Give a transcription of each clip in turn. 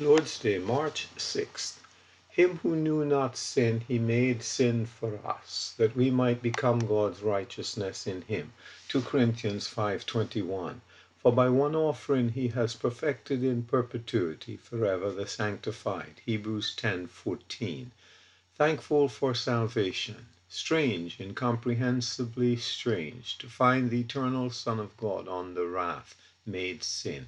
Lord's Day, March 6th. Him who knew not sin, he made sin for us, that we might become God's righteousness in him. 2 Corinthians 5:21. For by one offering he has perfected in perpetuity forever the sanctified. Hebrews 10:14. Thankful for salvation. Strange, incomprehensibly strange, to find the eternal Son of God on the wrath made sin.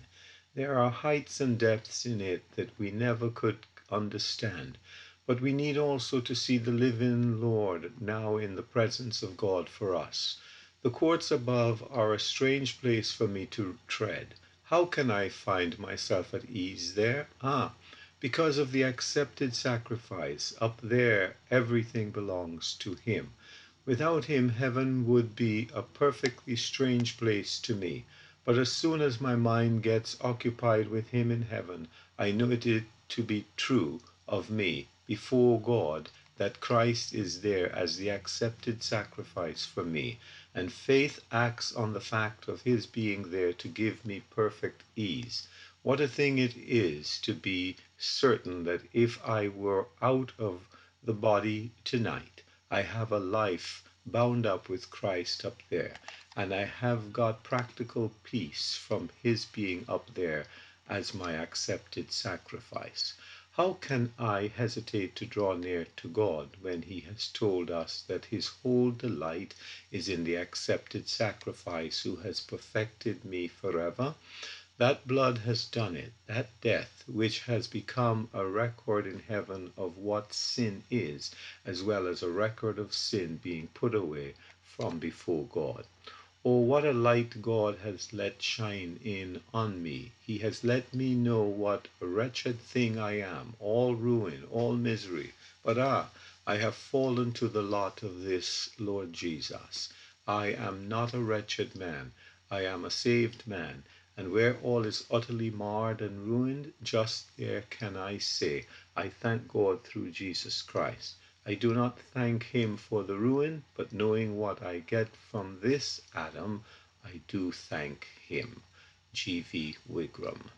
There are heights and depths in it that we never could understand, but we need also to see the living Lord now in the presence of God for us. The courts above are a strange place for me to tread. How can I find myself at ease there? Ah, because of the accepted sacrifice. Up there, everything belongs to Him. Without Him, heaven would be a perfectly strange place to me. But as soon as my mind gets occupied with Him in heaven, I know it to be true of me before God that Christ is there as the accepted sacrifice for me, and faith acts on the fact of His being there to give me perfect ease. What a thing it is to be certain that if I were out of the body tonight, I have a life bound up with Christ up there, and I have got practical peace from His being up there as my accepted sacrifice. How can I hesitate to draw near to God when He has told us that His whole delight is in the accepted sacrifice who has perfected me forever? That blood has done it, that death, which has become a record in heaven of what sin is, as well as a record of sin being put away from before God. Oh, what a light God has let shine in on me. He has let me know what a wretched thing I am, all ruin, all misery. But ah, I have fallen to the lot of this Lord Jesus. I am not a wretched man. I am a saved man. And where all is utterly marred and ruined, just there can I say, I thank God through Jesus Christ. I do not thank Him for the ruin, but knowing what I get from this Adam, I do thank Him. G. V. Wigram.